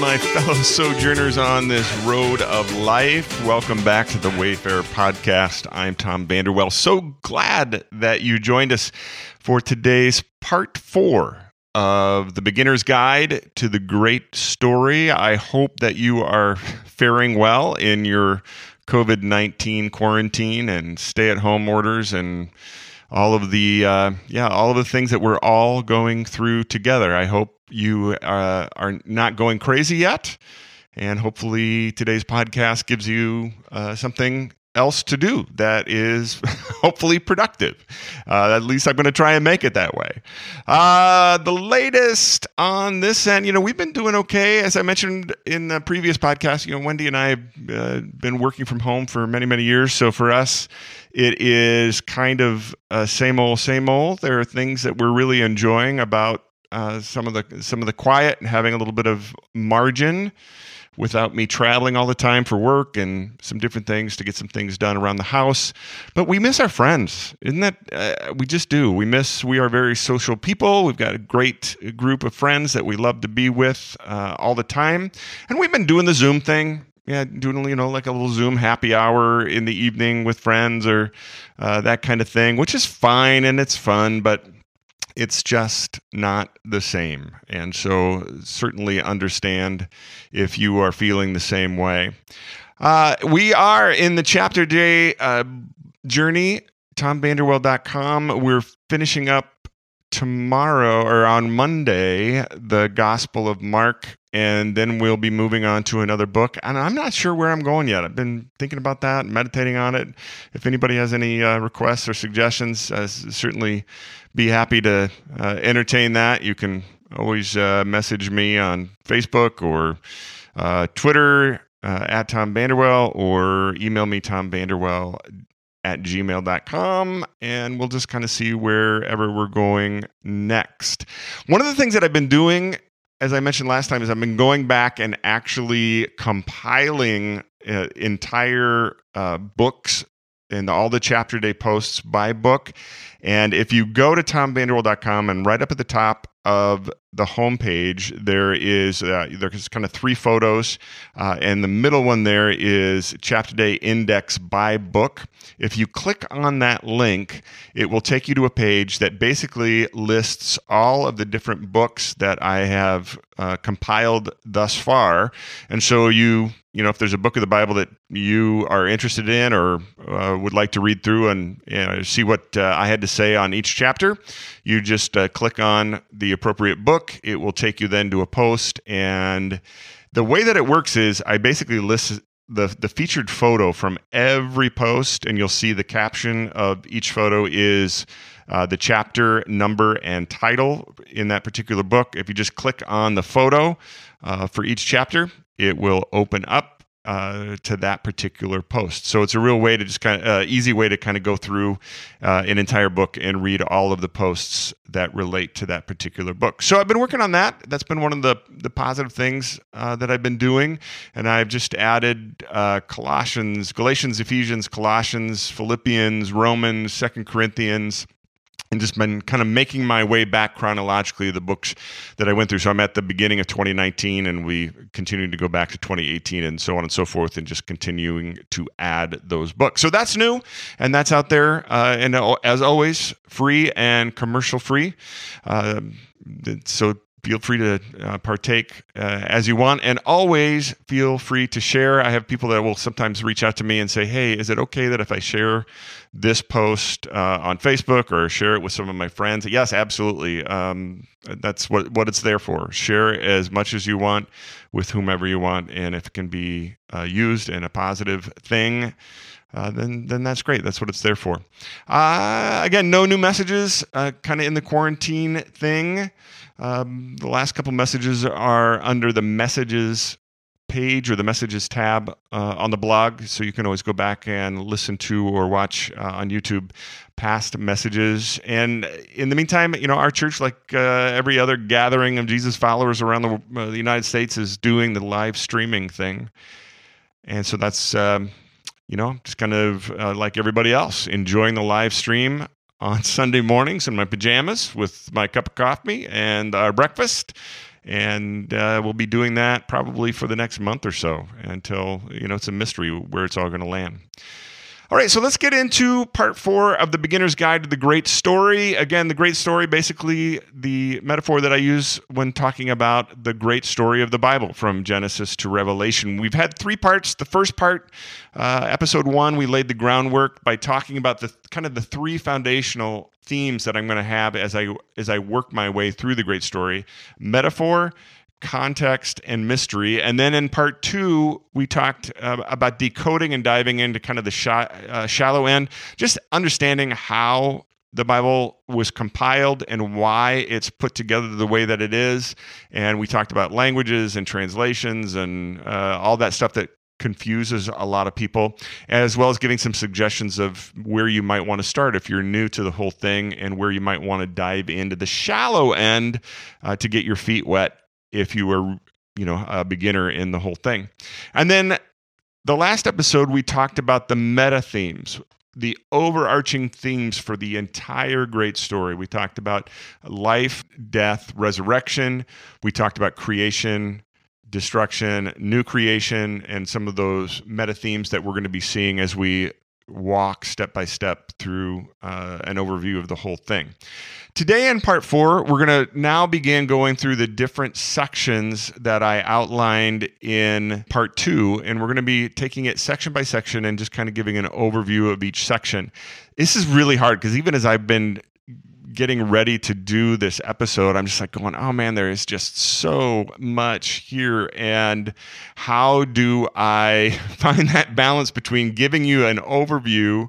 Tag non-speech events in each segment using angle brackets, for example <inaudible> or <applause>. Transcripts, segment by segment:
my fellow sojourners on this road of life. Welcome back to the Wayfarer podcast. I'm Tom Vanderwell. So glad that you joined us for today's part four of the beginner's guide to the great story. I hope that you are faring well in your COVID 19 quarantine and stay at home orders and all of the uh, yeah all of the things that we're all going through together. I hope you uh, are not going crazy yet, and hopefully today's podcast gives you uh, something else to do that is <laughs> hopefully productive. Uh, at least I'm going to try and make it that way. Uh, the latest on this end, you know, we've been doing okay. As I mentioned in the previous podcast, you know, Wendy and I have uh, been working from home for many, many years. So for us, it is kind of uh, same old, same old. There are things that we're really enjoying about uh, some of the some of the quiet and having a little bit of margin without me traveling all the time for work and some different things to get some things done around the house. But we miss our friends, isn't that? Uh, we just do. We miss. We are very social people. We've got a great group of friends that we love to be with uh, all the time, and we've been doing the Zoom thing yeah, doing you know like a little Zoom happy hour in the evening with friends or uh, that kind of thing, which is fine and it's fun, but it's just not the same. And so certainly understand if you are feeling the same way. Uh, we are in the chapter day uh, journey, tomvanderwell.com. We're finishing up tomorrow or on Monday the Gospel of Mark and then we'll be moving on to another book. And I'm not sure where I'm going yet. I've been thinking about that, meditating on it. If anybody has any uh, requests or suggestions, uh, certainly be happy to uh, entertain that. You can always uh, message me on Facebook or uh, Twitter uh, at Tom Vanderwell or email me Tom Vanderwell at gmail.com and we'll just kind of see wherever we're going next. One of the things that I've been doing as I mentioned last time, is I've been going back and actually compiling uh, entire uh, books and all the chapter day posts by book. And if you go to tomvanderwell.com and right up at the top of the homepage, there is uh, there's kind of three photos, uh, and the middle one there is chapter day index by book. If you click on that link, it will take you to a page that basically lists all of the different books that I have uh, compiled thus far, and so you you know, if there's a book of the Bible that you are interested in or uh, would like to read through and you know, see what uh, I had to say on each chapter, you just uh, click on the appropriate book. It will take you then to a post. And the way that it works is I basically list the, the featured photo from every post, and you'll see the caption of each photo is uh, the chapter number and title in that particular book. If you just click on the photo uh, for each chapter, it will open up uh, to that particular post. So it's a real way to just kind of uh, easy way to kind of go through uh, an entire book and read all of the posts that relate to that particular book. So I've been working on that. That's been one of the the positive things uh, that I've been doing, and I've just added uh, Colossians, Galatians, Ephesians, Colossians, Philippians, Romans, Second Corinthians and just been kind of making my way back chronologically the books that I went through. So I'm at the beginning of 2019, and we continue to go back to 2018, and so on and so forth, and just continuing to add those books. So that's new, and that's out there, uh, and as always, free and commercial free. Uh, so feel free to uh, partake uh, as you want and always feel free to share i have people that will sometimes reach out to me and say hey is it okay that if i share this post uh, on facebook or share it with some of my friends yes absolutely um, that's what, what it's there for share as much as you want with whomever you want and if it can be uh, used in a positive thing uh, then then that's great. That's what it's there for. Uh, again, no new messages. Uh, kind of in the quarantine thing. Um, the last couple messages are under the messages page or the messages tab uh, on the blog. So you can always go back and listen to or watch uh, on YouTube past messages. And in the meantime, you know, our church, like uh, every other gathering of Jesus followers around the, uh, the, United States, is doing the live streaming thing. And so that's, um, you know, just kind of uh, like everybody else, enjoying the live stream on Sunday mornings in my pajamas with my cup of coffee and our breakfast and uh, we'll be doing that probably for the next month or so until you know it's a mystery where it's all going to land. All right, so let's get into part four of the beginner's guide to the great story. Again, the great story, basically the metaphor that I use when talking about the great story of the Bible from Genesis to Revelation. We've had three parts. The first part, uh, episode one, we laid the groundwork by talking about the kind of the three foundational themes that I'm going to have as I as I work my way through the great story: metaphor, context and mystery. And then in part two, we talked uh, about decoding and diving into kind of the sh- uh, shallow end, just understanding how the Bible was compiled and why it's put together the way that it is. And we talked about languages and translations and uh, all that stuff that confuses a lot of people, as well as giving some suggestions of where you might want to start if you're new to the whole thing and where you might want to dive into the shallow end uh, to get your feet wet if you were, you know, a beginner in the whole thing. And then the last episode, we talked about the meta themes, the overarching themes for the entire great story. We talked about life, death, resurrection. We talked about creation, destruction, new creation, and some of those meta themes that we're going to be seeing as we walk step by step through uh, an overview of the whole thing. Today, in part four, we're going to now begin going through the different sections that I outlined in part two, and we're going to be taking it section by section and just kind of giving an overview of each section. This is really hard because even as I've been getting ready to do this episode, I'm just like going, oh man, there is just so much here. And how do I <laughs> find that balance between giving you an overview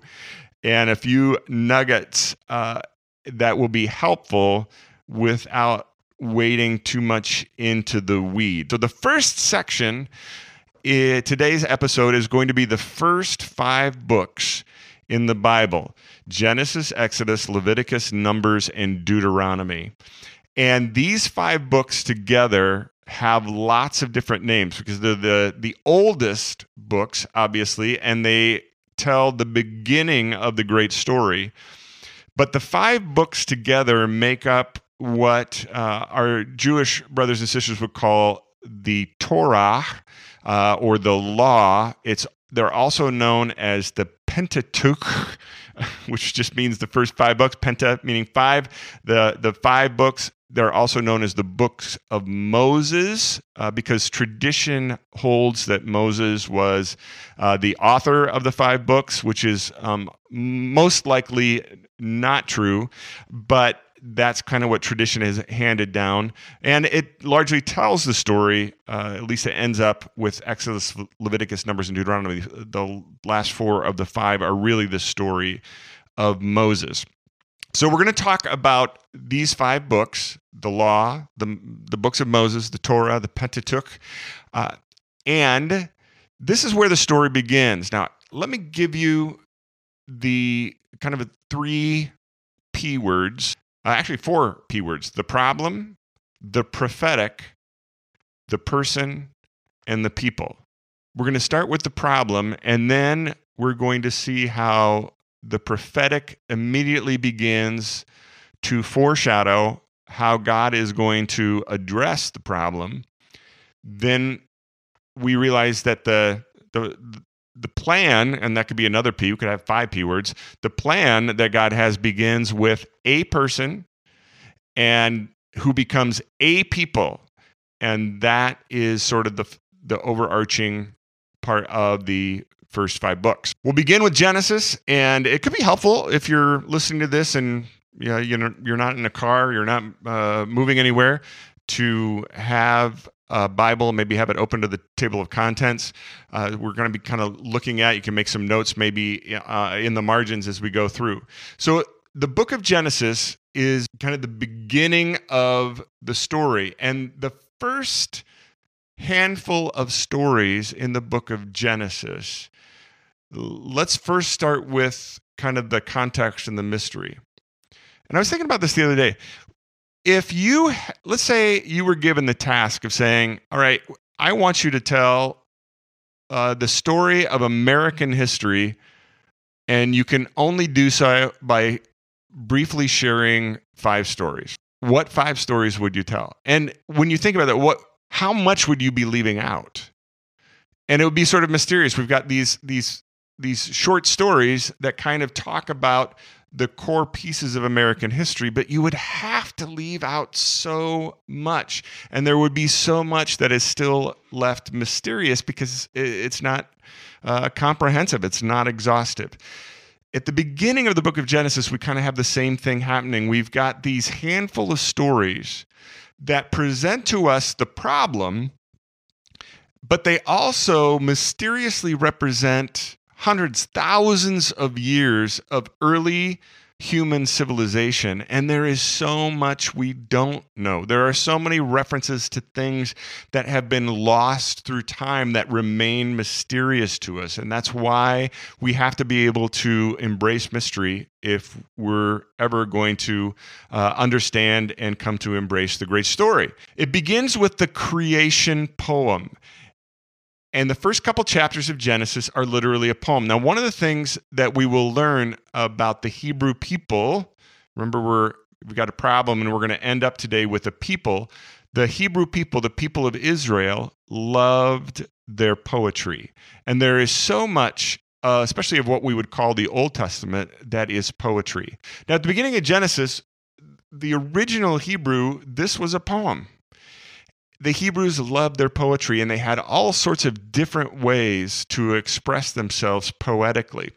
and a few nuggets uh, that will be helpful without wading too much into the weed? So, the first section. It, today's episode is going to be the first five books in the Bible Genesis, Exodus, Leviticus, Numbers, and Deuteronomy. And these five books together have lots of different names because they're the, the oldest books, obviously, and they tell the beginning of the great story. But the five books together make up what uh, our Jewish brothers and sisters would call the Torah uh, or the law. It's they're also known as the Pentateuch, <laughs> which just means the first five books. Penta meaning five. The the five books. They're also known as the books of Moses uh, because tradition holds that Moses was uh, the author of the five books, which is um, most likely not true, but that's kind of what tradition has handed down. And it largely tells the story, uh, at least it ends up with Exodus, Leviticus, Numbers, and Deuteronomy. The last four of the five are really the story of Moses. So we're going to talk about these five books the law, the, the books of Moses, the Torah, the Pentateuch. Uh, and this is where the story begins. Now, let me give you the kind of three P words uh, actually four P words the problem, the prophetic, the person, and the people. We're going to start with the problem, and then we're going to see how the prophetic immediately begins to foreshadow how God is going to address the problem. Then we realize that the the the plan, and that could be another P, we could have five P words. The plan that God has begins with a person and who becomes a people. And that is sort of the, the overarching part of the first five books. We'll begin with Genesis, and it could be helpful if you're listening to this and you know, you're not in a car, you're not uh, moving anywhere, to have uh, Bible, maybe have it open to the table of contents. Uh, we're going to be kind of looking at. You can make some notes maybe uh, in the margins as we go through. So the book of Genesis is kind of the beginning of the story, and the first handful of stories in the book of Genesis. Let's first start with kind of the context and the mystery. And I was thinking about this the other day if you let's say you were given the task of saying all right i want you to tell uh, the story of american history and you can only do so by briefly sharing five stories what five stories would you tell? And when you think about that, what how much would you be leaving out? And it would be sort of mysterious. We've got these these these short stories that kind of talk about the core pieces of American history, but you would have to leave out so much. And there would be so much that is still left mysterious because it's not uh, comprehensive, it's not exhaustive. At the beginning of the book of Genesis, we kind of have the same thing happening. We've got these handful of stories that present to us the problem, but they also mysteriously represent hundreds, thousands of years of early human civilization. And there is so much we don't know. There are so many references to things that have been lost through time that remain mysterious to us. And that's why we have to be able to embrace mystery if we're ever going to uh, understand and come to embrace the great story. It begins with the creation poem. And the first couple chapters of Genesis are literally a poem. Now, one of the things that we will learn about the Hebrew people, remember we're we've got a problem and we're going to end up today with a people. The Hebrew people, the people of Israel, loved their poetry. And there is so much uh, especially of what we would call the Old Testament, that is poetry. Now, at the beginning of Genesis, the original Hebrew, this was a poem the Hebrews loved their poetry and they had all sorts of different ways to express themselves poetically.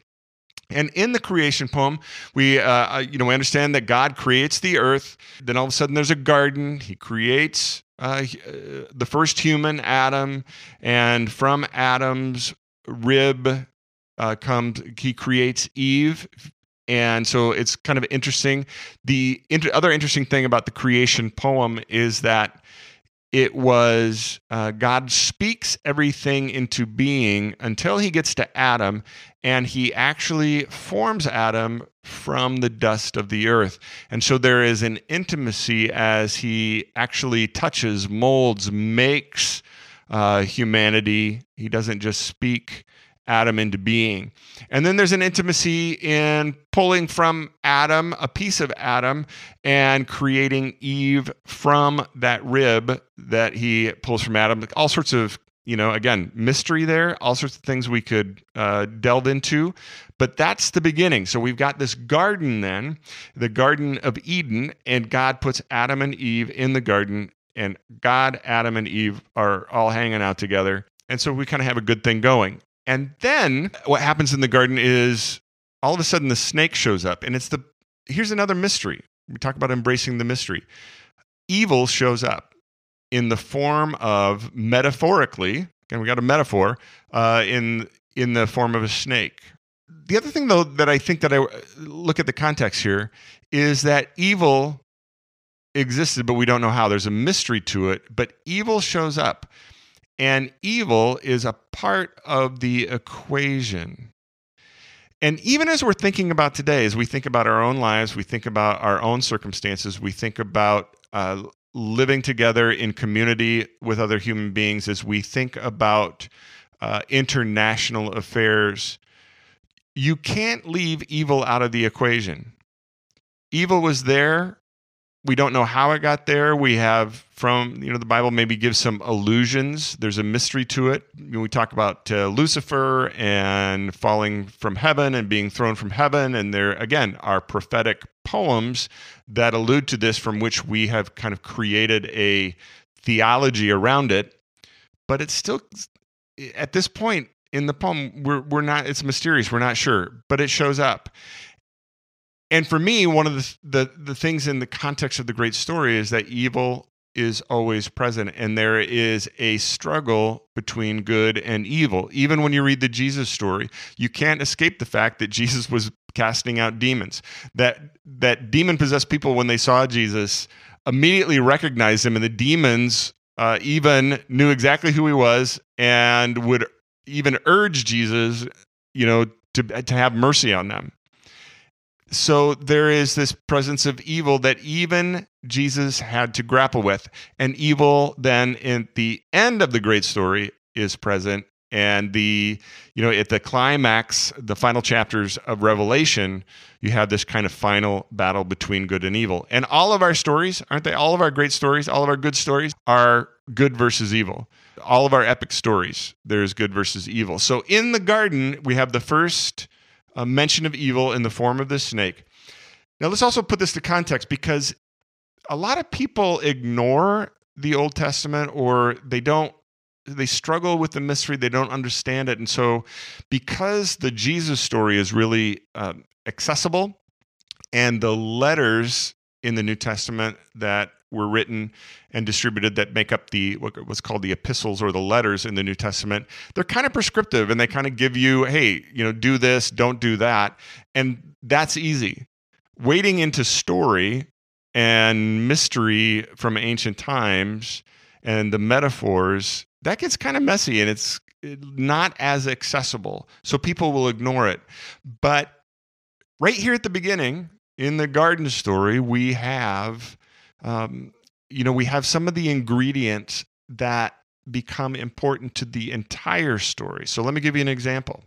And in the creation poem, we uh, uh, you know we understand that God creates the earth. Then all of a sudden, there's a garden. He creates uh, uh, the first human, Adam, and from Adam's rib uh, comes he creates Eve. And so it's kind of interesting. The inter- other interesting thing about the creation poem is that it was uh, God speaks everything into being until he gets to Adam, and he actually forms Adam from the dust of the earth. And so there is an intimacy as he actually touches, molds, makes uh, humanity. He doesn't just speak Adam into being. And then there's an intimacy in pulling from Adam, a piece of Adam, and creating Eve from that rib that he pulls from Adam. All sorts of, you know, again, mystery there, all sorts of things we could uh, delve into. But that's the beginning. So we've got this garden then, the Garden of Eden, and God puts Adam and Eve in the garden. And God, Adam, and Eve are all hanging out together. And so we kind of have a good thing going. And then what happens in the garden is all of a sudden the snake shows up. And it's the, here's another mystery. We talk about embracing the mystery. Evil shows up in the form of metaphorically, and we got a metaphor, uh, in, in the form of a snake. The other thing, though, that I think that I look at the context here is that evil existed, but we don't know how. There's a mystery to it, but evil shows up. And evil is a part of the equation. And even as we're thinking about today, as we think about our own lives, we think about our own circumstances, we think about uh, living together in community with other human beings, as we think about uh, international affairs, you can't leave evil out of the equation. Evil was there we don't know how it got there. We have from you know the Bible maybe gives some allusions. There's a mystery to it. We talk about uh, Lucifer and falling from heaven and being thrown from heaven, and there again are prophetic poems that allude to this, from which we have kind of created a theology around it. But it's still at this point in the poem we're we're not. It's mysterious. We're not sure, but it shows up and for me, one of the, the, the things in the context of the great story is that evil is always present and there is a struggle between good and evil. Even when you read the Jesus story, you can't escape the fact that Jesus was casting out demons. That that demon possessed people when they saw Jesus immediately recognized him and the demons uh, even knew exactly who he was and would even urge Jesus, you know, to to have mercy on them so there is this presence of evil that even Jesus had to grapple with. And evil, then, in the end of the great story, is present And the, you know, at the climax, the final chapters of Revelation, you have this kind of final battle between good and evil. And all of our stories, aren't they? All of our great stories, all of our good stories are good versus evil. All of our epic stories, there's good versus evil. So in the garden, we have the first uh, mention of evil in the form of the snake. Now, let's also put this to context because a lot of people ignore the Old Testament or they don't they struggle with the mystery they don't understand it and so because the jesus story is really um, accessible and the letters in the new testament that were written and distributed that make up the what was called the epistles or the letters in the new testament they're kind of prescriptive and they kind of give you hey you know do this don't do that and that's easy wading into story and mystery from ancient times and the metaphors that gets kind of messy and it's not as accessible. So people will ignore it. But right here at the beginning, in the garden story, we have, um, you know, we have some of the ingredients that become important to the entire story. So let me give you an example.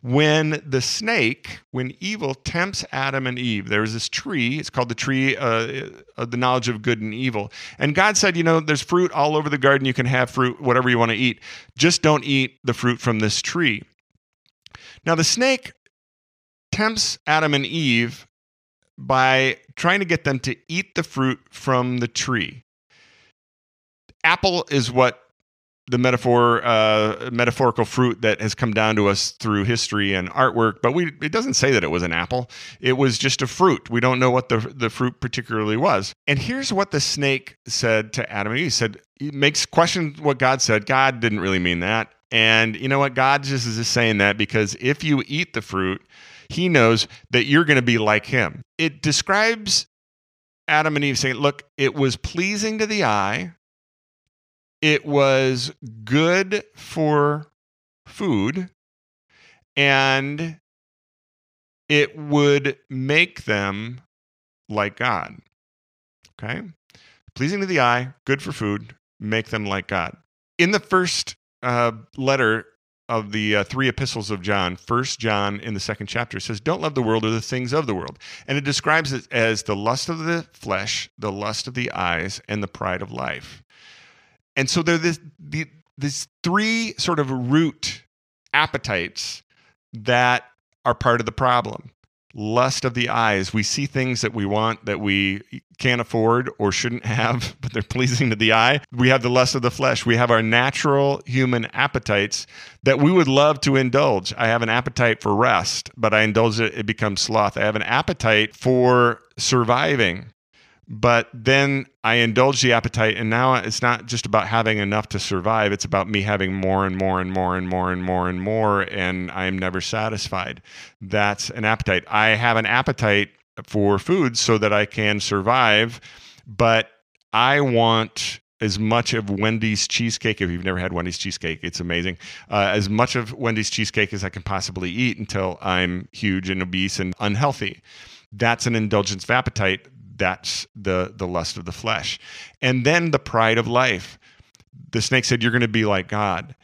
When the snake, when evil tempts Adam and Eve, there's this tree, it's called the tree uh, of the knowledge of good and evil. And God said, you know, there's fruit all over the garden. You can have fruit, whatever you want to eat. Just don't eat the fruit from this tree. Now, the snake tempts Adam and Eve by trying to get them to eat the fruit from the tree. Apple is what the metaphor uh, metaphorical fruit that has come down to us through history and artwork but we it doesn't say that it was an apple. It was just a fruit. We don't know what the the fruit particularly was. And here's what the snake said to adam and eve. He said he makes question what god said. God didn't really mean that. And you know what? God just is just saying that because if you eat the fruit he knows that you're going to be like him it describes adam and eve saying look it was pleasing to the eye it was good for food and it would make them like God. Okay? Pleasing to the eye, good for food, make them like God. In the first uh, letter of the uh, three epistles of John, First John in the second chapter says, "Don't love the world or the things of the world," and it describes it as the lust of the flesh, the lust of the eyes, and the pride of life. And so there are this, the, these three sort of root appetites that are part of the problem. Lust of the eyes. We see things that we want that we can't afford or shouldn't have, <laughs> but they're pleasing to the eye. We have the lust of the flesh. We have our natural human appetites that we would love to indulge. I have an appetite for rest, but I indulge it, it becomes sloth. I have an appetite for surviving but then I indulge the appetite, and now it's not just about having enough to survive. It's about me having more and more and more and more and more and more, and I am never satisfied. That's an appetite. I have an appetite for food so that I can survive, but I want as much of Wendy's cheesecake. If you've never had Wendy's cheesecake, it's amazing. Uh, as much of Wendy's cheesecake as I can possibly eat until I'm huge and obese and unhealthy. That's an indulgence of appetite that's the the lust of the flesh. And then the pride of life. The snake said you're going to be like god.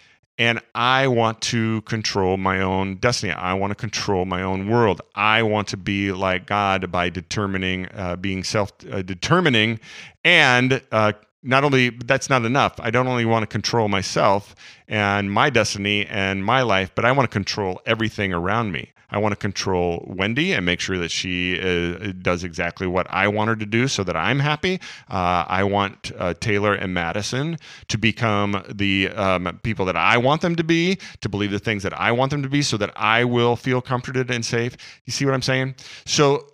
And i want to control my own destiny. I want to control my own world. I want to be like god by determining uh, being self uh, determining and uh, not only that's not enough i don't only want to control myself and my destiny and my life but i want to control everything around me I want to control Wendy and make sure that she uh, does exactly what I want her to do so that I'm happy. Uh, I want uh, Taylor and Madison to become the um, people that I want them to be, to believe the things that I want them to be, so that I will feel comforted and safe. You see what I'm saying? So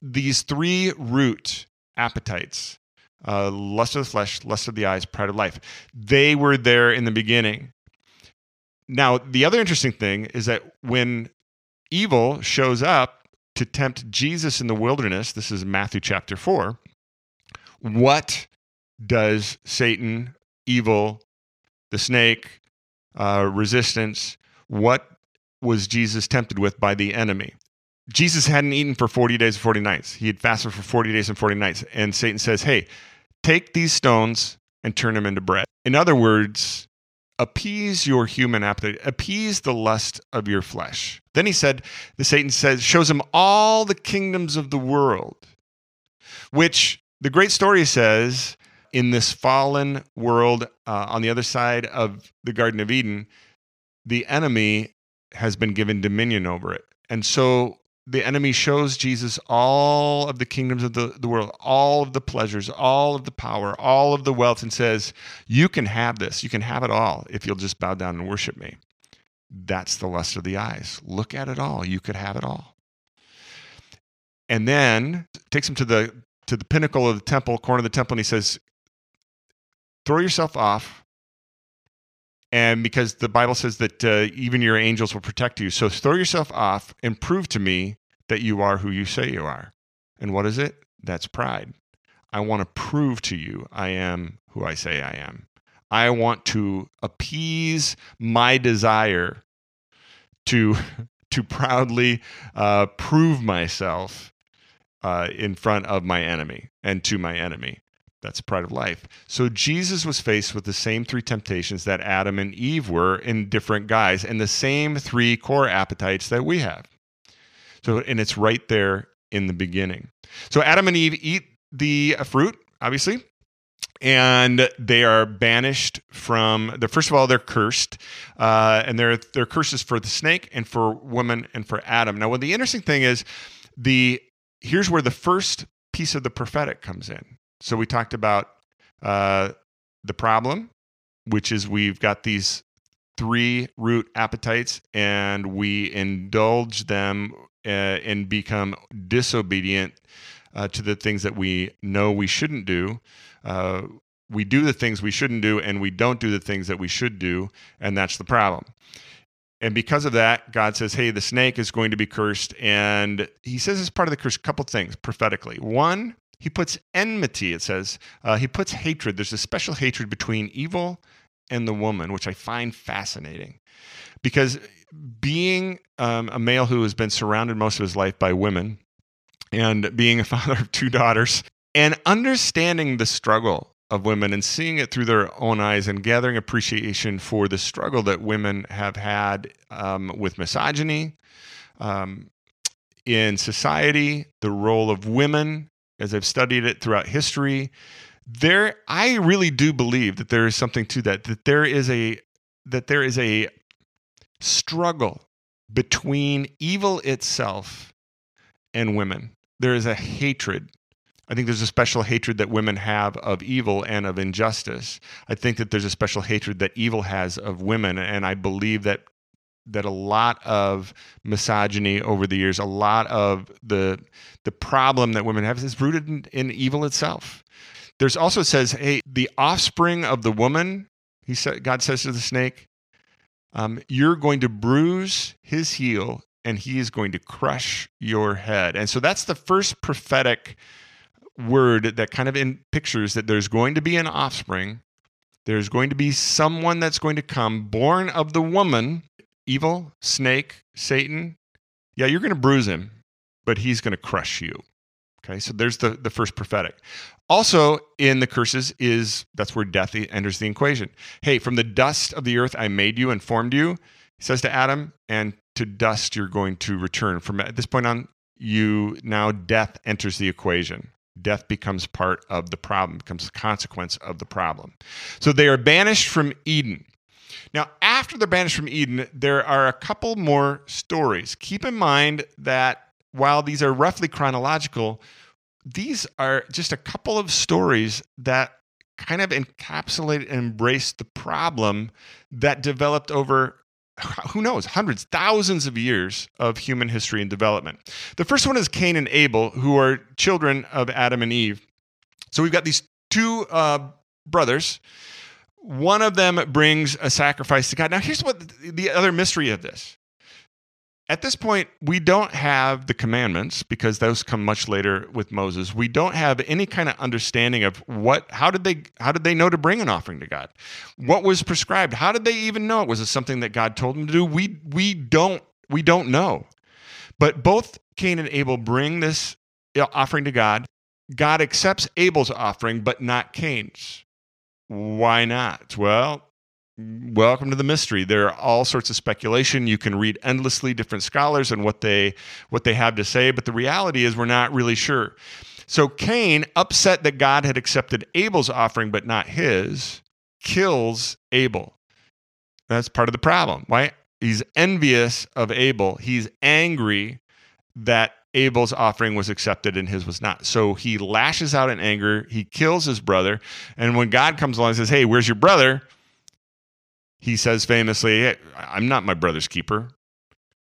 these three root appetites uh, lust of the flesh, lust of the eyes, pride of life. They were there in the beginning. Now, the other interesting thing is that when evil shows up to tempt Jesus in the wilderness. This is Matthew chapter 4. What does Satan, evil, the snake, uh, resistance, what was Jesus tempted with by the enemy? Jesus hadn't eaten for 40 days and 40 nights. He had fasted for 40 days and 40 nights. And Satan says, Hey, take these stones and turn them into bread. In other words, appease your human appetite, appease the lust of your flesh. Then he said, the Satan says, shows him all the kingdoms of the world, which the great story says in this fallen world uh, on the other side of the Garden of Eden, the enemy has been given dominion over it. And so the enemy shows Jesus all of the kingdoms of the, the world, all of the pleasures, all of the power, all of the wealth, and says, You can have this. You can have it all if you'll just bow down and worship me. That's the lust of the eyes. Look at it all. You could have it all. And then takes him to the to the pinnacle of the temple, corner of the temple, and he says, Throw yourself off. And because the Bible says that uh, even your angels will protect you. So throw yourself off and prove to me that you are who you say you are. And what is it? That's pride. I want to prove to you I am who I say I am. I want to appease my desire to <laughs> to proudly uh, prove myself uh, in front of my enemy and to my enemy. That's pride of life. So Jesus was faced with the same three temptations that Adam and Eve were in different guise, and the same three core appetites that we have. So, and it's right there in the beginning. So Adam and Eve eat the fruit, obviously, and they are banished from the first of all they're cursed uh, and they're they're curses for the snake and for woman and for adam now what the interesting thing is the here's where the first piece of the prophetic comes in so we talked about uh, the problem, which is we've got these three root appetites and we indulge them uh, and become disobedient uh, to the things that we know we shouldn't do. Uh, we do the things we shouldn't do and we don't do the things that we should do, and that's the problem. And because of that, God says, hey, the snake is going to be cursed. And he says as part of the curse, a couple things prophetically. One, he puts enmity, it says. Uh, he puts hatred. There's a special hatred between evil and the woman, which I find fascinating. Because being um, a male who has been surrounded most of his life by women and being a <laughs> father of two daughters and understanding the struggle of women and seeing it through their own eyes and gathering appreciation for the struggle that women have had um, with misogyny um, in society, the role of women as I've studied it throughout history, there I really do believe that there is something to that. That there is a that there is a struggle between evil itself and women. There is a hatred. I think there's a special hatred that women have of evil and of injustice. I think that there's a special hatred that evil has of women. And I believe that that a lot of misogyny over the years, a lot of the the problem that women have is rooted in, in evil itself. There's also says, hey, the offspring of the woman, he said, God says to the snake, um, you're going to bruise his heel and he is going to crush your head. And so that's the first prophetic word that kind of in pictures that there's going to be an offspring. There's going to be someone that's going to come born of the woman evil, snake, Satan, yeah, you're going to bruise him, but he's going to crush you. Okay, so there's the, the first prophetic. Also, in the curses, is that's where death enters the equation. Hey, from the dust of the earth I made you and formed you, he says to Adam, and to dust you're going to return. From at this point on, you now death enters the equation. Death becomes part of the problem, becomes a consequence of the problem. So they are banished from Eden. Now, after they're banished from Eden, there are a couple more stories. Keep in mind that while these are roughly chronological, these are just a couple of stories that kind of encapsulate and embrace the problem that developed over who knows, hundreds, thousands of years of human history and development. The first one is Cain and Abel, who are children of Adam and Eve. So we've got these two uh, brothers one of them brings a sacrifice to God. Now, here's what the other mystery of this. At this point, we don't have the commandments because those come much later with Moses. We don't have any kind of understanding of what how did they how did they know to bring an offering to God? What was prescribed? How did they even know? it Was it something that God told them to do? We we don't we don't know. But both Cain and Abel bring this offering to God. God accepts Abel's offering, but not Cain's. Why not? Well, welcome to the mystery there are all sorts of speculation you can read endlessly different scholars and what they what they have to say but the reality is we're not really sure so cain upset that god had accepted abel's offering but not his kills abel that's part of the problem right he's envious of abel he's angry that Abel's offering was accepted and his was not. So he lashes out in anger. He kills his brother. And when God comes along and says, Hey, where's your brother? He says famously, hey, I'm not my brother's keeper.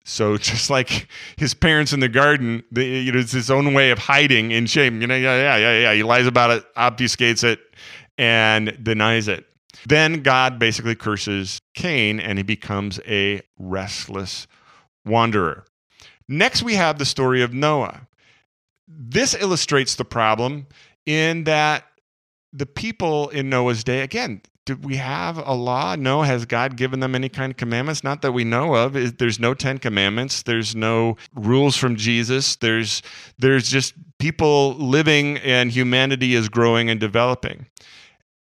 So <laughs> just like his parents in the garden, the, you know, it's his own way of hiding in shame. You know, yeah, yeah, yeah, yeah. He lies about it, obfuscates it, and denies it. Then God basically curses Cain, and he becomes a restless wanderer. Next, we have the story of Noah. This illustrates the problem in that the people in Noah's day, again, did we have a law? No. Has God given them any kind of commandments? Not that we know of. There's no Ten Commandments. There's no rules from Jesus. There's there's just people living, and humanity is growing and developing.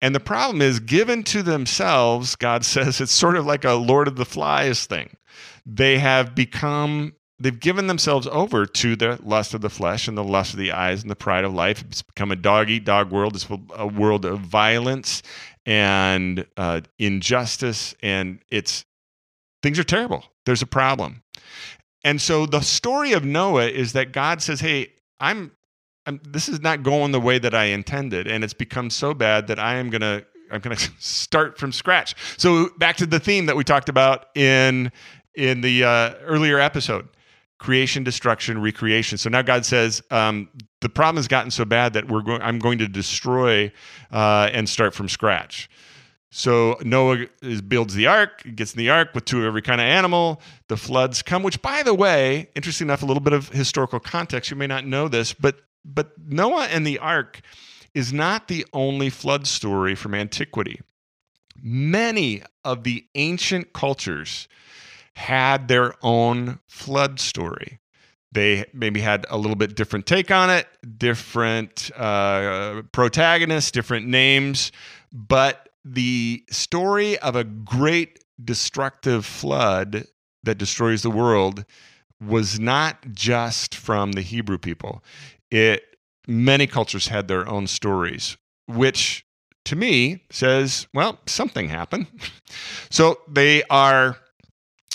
And the problem is, given to themselves, God <laughs> says it's sort of like a Lord of the Flies thing. They have become they've given themselves over to the lust of the flesh and the lust of the eyes and the pride of life. It's become a dog eat dog world. It's a world of violence and uh, injustice, and it's things are terrible. There's a problem, and so the story of Noah is that God says, "Hey, I'm." I'm this is not going the way that I intended, and it's become so bad that I am gonna I'm to <laughs> start from scratch. So back to the theme that we talked about in in the uh, earlier episode creation, destruction, recreation. So now God says um, the problem has gotten so bad that we're going. I'm going to destroy uh, and start from scratch. So Noah is, builds the ark, gets in the ark with two of every kind of animal. The floods come, which, by the way, interesting enough, a little bit of historical context. You may not know this, but but Noah and the ark is not the only flood story from antiquity. Many of the ancient cultures had their own flood story. They maybe had a little bit different take on it, different uh, protagonists, different names, but the story of a great destructive flood that destroys the world was not just from the Hebrew people. It many cultures had their own stories, which to me says, well, something happened. <laughs> so they are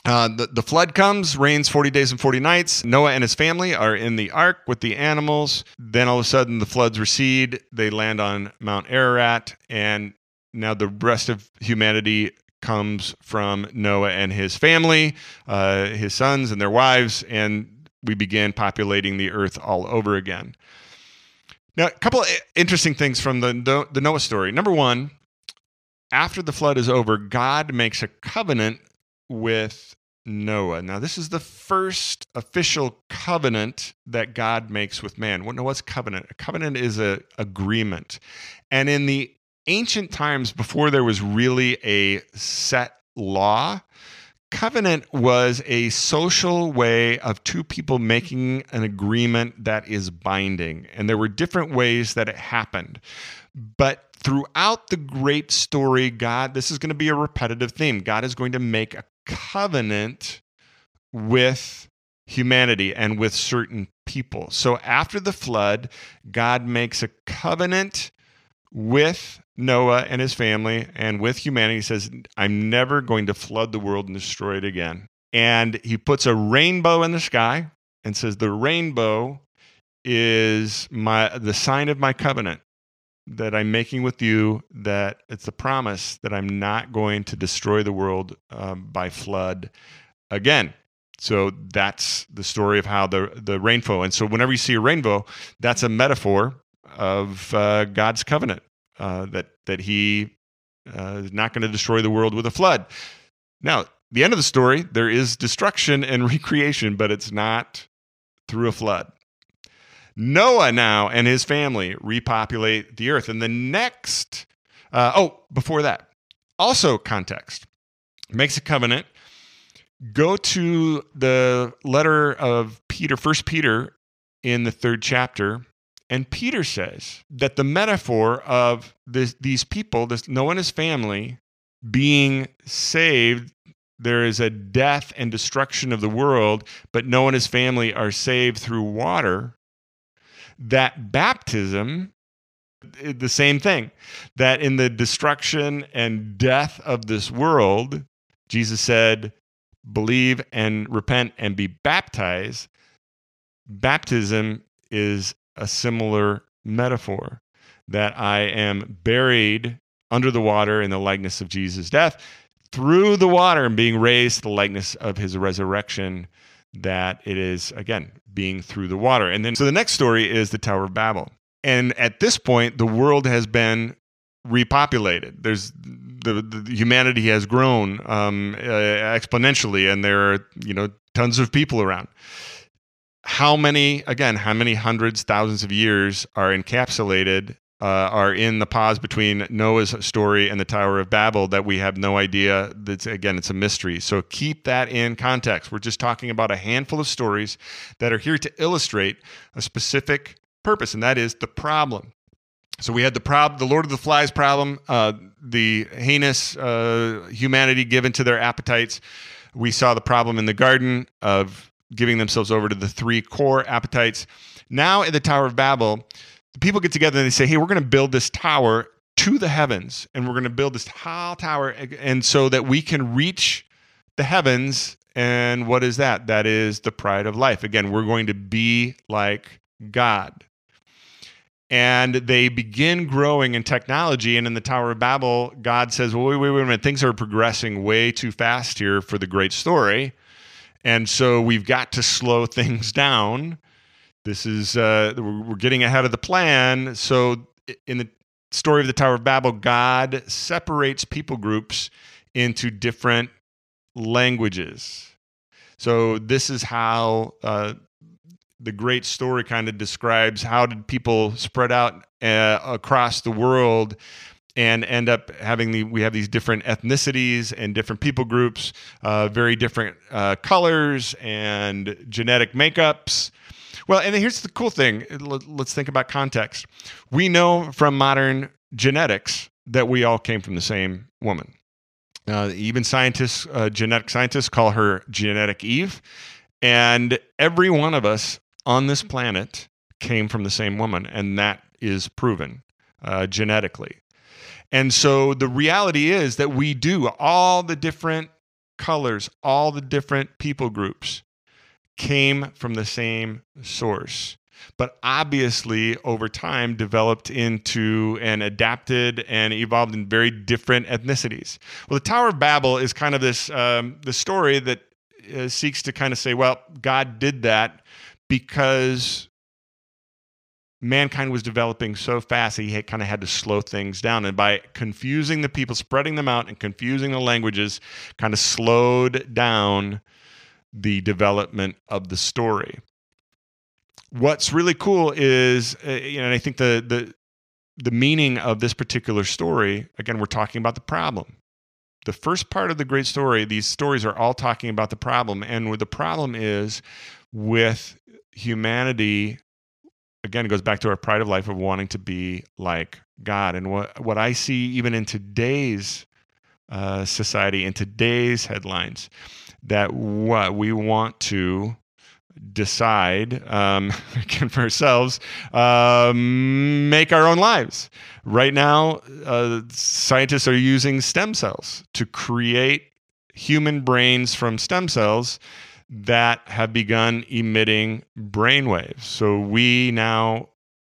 uh, the, the flood comes, rains 40 days and 40 nights. Noah and his family are in the ark with the animals. Then all of a sudden, the floods recede. They land on Mount Ararat. And now the rest of humanity comes from Noah and his family, uh, his sons and their wives. And we begin populating the earth all over again. Now, a couple of interesting things from the, the Noah story. Number one, after the flood is over, God makes a covenant with Noah. Now, this is the first official covenant that God makes with man. What, what's covenant? A covenant is a agreement. And in the ancient times, before there was really a set law, covenant was a social way of two people making an agreement that is binding. And there were different ways that it happened. But throughout the great story, God, this is going to be a repetitive theme. God is going to make a covenant with humanity and with certain people. So after the flood, God makes a covenant with Noah and his family and with humanity. He says, I'm never going to flood the world and destroy it again. And he puts a rainbow in the sky and says, The rainbow is my the sign of my covenant that I'm making with you that it's a promise that I'm not going to destroy the world um, by flood again. So that's the story of how the the rainbow. And so whenever you see a rainbow, that's a metaphor of uh, God's covenant uh, that that He uh, is not going to destroy the world with a flood. Now, the end of the story, there is destruction and <laughs> recreation, but it's not through a flood. Noah now and his family repopulate the earth. And the next, uh, oh, before that, also context makes a covenant. Go to the letter of Peter, First Peter, in the third chapter, and Peter says that the metaphor of this, these people, this Noah and his family, being saved, there is a death and destruction of the world, but Noah and his family are saved through water, that baptism, the same thing, that in the destruction and death of this world, Jesus said, believe and repent and be baptized. Baptism is a similar metaphor that I am buried under the water in the likeness of Jesus' death through the water and being raised to the likeness of his resurrection that it is again being through the water. And then so the next story is the tower of babel. And at this point the world has been repopulated. There's the, the humanity has grown um, uh, exponentially and there are you know tons of people around. How many again how many hundreds thousands of years are encapsulated uh, are in the pause between Noah's story and the Tower of Babel that we have no idea. That's again, it's a mystery. So keep that in context. We're just talking about a handful of stories that are here to illustrate a specific purpose, and that is the problem. So we had the prob, the Lord of the Flies problem, uh, the heinous uh, humanity given to their appetites. We saw the problem in the garden of giving themselves over to the three core appetites. Now at the Tower of Babel, people get together and they say, hey, we're going to build this tower to the heavens and we're going to build this tall tower and so that we can reach the heavens and what is that? That is the pride of life. Again we're going to be like god. And they begin growing in technology and in the tower of babel god says well wait wait wait a minute. Things are progressing way too fast here for the great story and so we've got to slow <laughs> things down this is uh, we're getting ahead of the plan. So in the story of the Tower of Babel, God separates people groups into different languages. So this is how uh, the great story kind of describes how did people spread out uh, across the world and end up having the we have these different ethnicities and different people groups, uh, very different uh, colors and genetic makeups. Well, and here's the cool thing. Let's think about context. We know from modern genetics that we all came from the same woman. Uh, even scientists, uh, genetic scientists, call her genetic Eve. And every one of us on this planet came from the same woman, and that is proven uh, genetically. And so the reality is that we do all the different colors, all the different people groups came from the same source but obviously over time developed into and adapted and evolved in very different ethnicities. Well, the Tower of Babel is kind of this um, the story that uh, seeks to kind of say, well, God did that because mankind was developing so fast he had, kind of had to slow things down and by confusing the people spreading them out and confusing the languages kind of slowed down the development of the story. What's really cool is, uh, you know, and I think the the the meaning of this particular story. Again, we're talking about the problem. The first part of the great story, these stories are all talking about the problem, and what the problem is with humanity. Again, it goes back to our pride of life of wanting to be like God, and what what I see even in today's uh, society, in today's headlines, that what we want to decide um, <laughs> for ourselves, um, make our own lives. Right now, uh, scientists are using stem cells to create human brains from stem cells that have begun emitting brain waves So we now,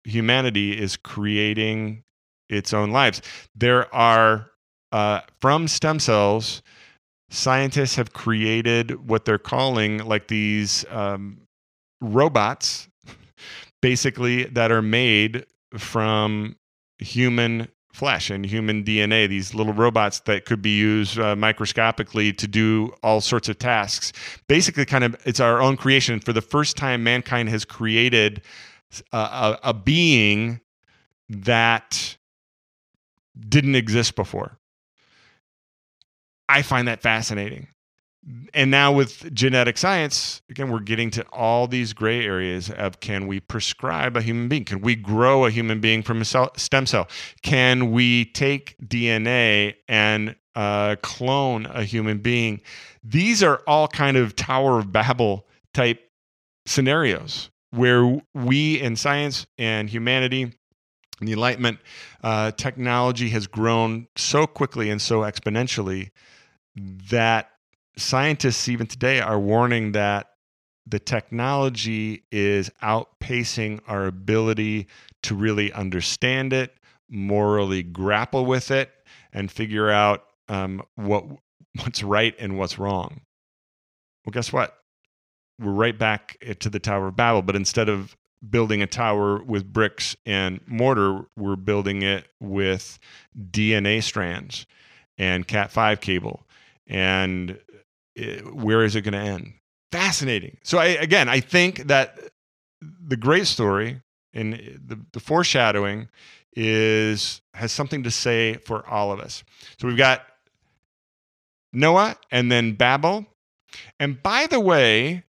humanity is creating its own lives. There are, uh, from stem cells, scientists have created what they're calling like these um, robots, basically, that are made from human flesh and human DNA, these little robots that could be used uh, microscopically to do all sorts of tasks. Basically, kind of, it's our own creation. For the first time, mankind has created a, a, a being that didn't exist before. I find that fascinating. And now with genetic science, again, we're getting to all these gray areas of can we prescribe a human being? Can we grow a human being from a cell, stem cell? Can we take DNA and uh, clone a human being. These are all kind of Tower of Babel type scenarios where we in science and humanity and the Enlightenment, uh, technology has grown so quickly and so exponentially that scientists, even today, are warning that the technology is outpacing our ability to really understand it, morally grapple with it, and figure out um, what what's right and what's wrong. Well, guess what? We're right back to the Tower of Babel, but instead of building a tower with bricks and mortar, we're building it with DNA strands and Cat5 cable. And it, uh, where is it going to end? Fascinating. So, I, again, I think that the great story and the, the foreshadowing is has something to say for all of us. So we've got Noah and then Babel. And by the way,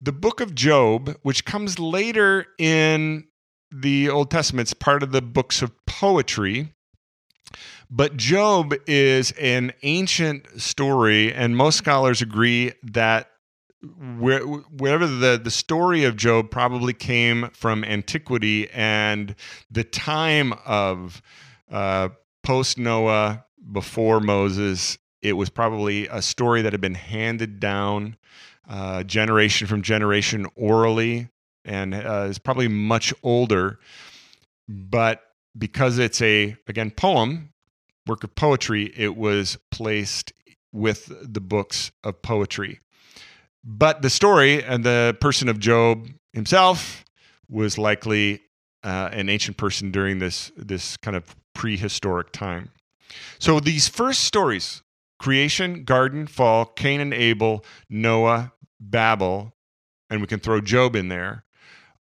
the book of Job, which comes later in the Old Testament, it's part of the books of poetry. But Job is an ancient story, and most scholars agree that wherever the, the story of Job probably came from antiquity and the time of uh, post Noah, before Moses, it was probably a story that had been handed down uh, generation from generation orally and uh, is probably much older. But because it's a, again, poem, work of poetry, it was placed with the books of poetry. But the story and the person of Job himself was likely uh, an ancient person during this, this kind of prehistoric time. So these first stories creation, garden, fall, Cain and Abel, Noah, Babel, and we can throw Job in there,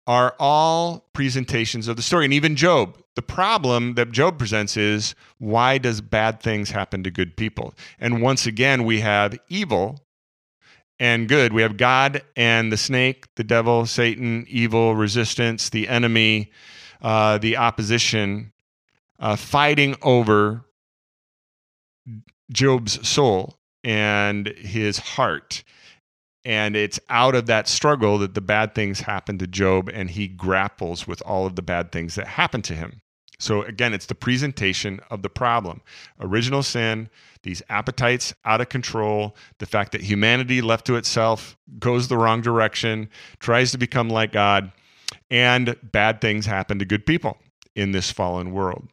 are all presentations of the story. And even Job, the problem that Job presents is why does bad things happen to good people? And once again, we have evil and good. We have God and the snake, the devil, Satan, evil, resistance, the enemy, uh, the opposition, uh, fighting over Job's soul and his heart. And it's out of that struggle that the bad things happen to Job, and he grapples with all of the bad things that happen to him. So, again, it's the presentation of the problem original sin, these appetites out of control, the fact that humanity left to itself goes the wrong direction, tries to become like God, and bad things happen to good people in this fallen world.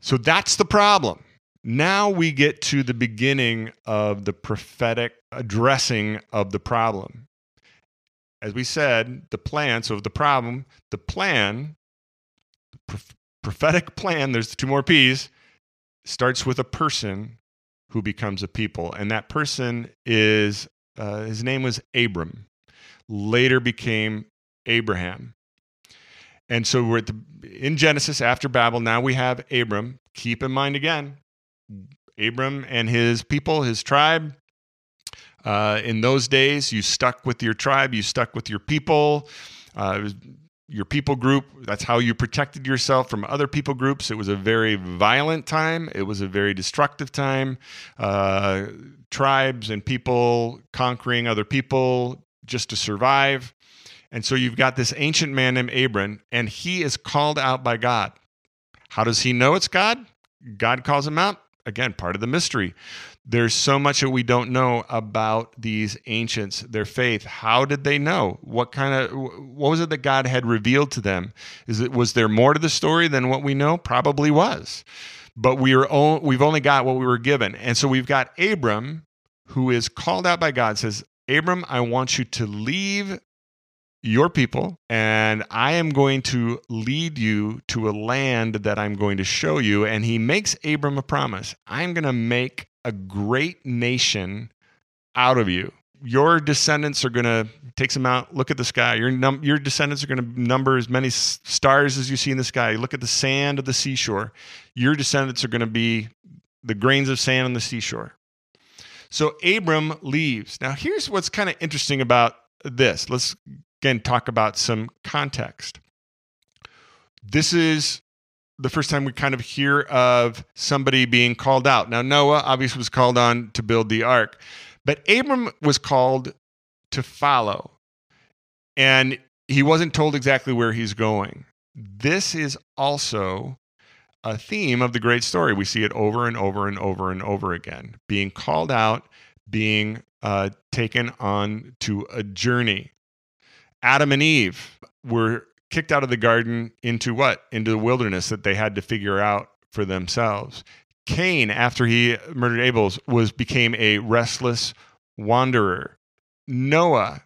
So, that's the problem. Now we get to the beginning of the prophetic addressing of the problem. As we said, the plan, so the problem, the plan, the prophetic plan, there's two more P's, starts with a person who becomes a people. And that person is, uh, his name was Abram, later became Abraham. And so we're the, in Genesis after Babel. Now we have Abram. Keep in mind again, Abram and his people, his tribe. Uh, in those days, you stuck with your tribe, you stuck with your people. Uh, your people group. That's how you protected yourself from other people groups. It was a very violent time. It was a very destructive time. Uh, tribes and people conquering other people just to survive. And so you've got this ancient man named Abram, and he is called out by God. How does he know it's God? God calls him out again, part of the mystery. There's so much that we don't know about these ancients, their faith. How did they know? What kind of what was it that God had revealed to them? Is it was there more to the story than what we know? Probably was. But we are only, we've only got what we were given. And so we've got Abram who is called out by God says, "Abram, I want you to leave your people, and I am going to lead you to a land that I'm going to show you. And he makes Abram a promise I'm going to make a great nation out of you. Your descendants are going to take some out. Look at the sky. Your num- your descendants are going to number as many s- stars as you see in the sky. Look at the sand of the seashore. Your descendants are going to be the grains of sand on the seashore. So Abram leaves. Now, here's what's kind of interesting about this. Let's again talk about some context. This is the first time we kind of hear of somebody being called out. Now, Noah obviously was called on to build the ark, but Abram was called to follow. And he wasn't told exactly where he's going. This is also a theme of the great story. We see it over and over and over and over again being called out, being uh, taken on to a journey. Adam and Eve were kicked out of the garden into what? Into the wilderness that they had to figure out for themselves. Cain, after he murdered Abel's, was became a restless wanderer. Noah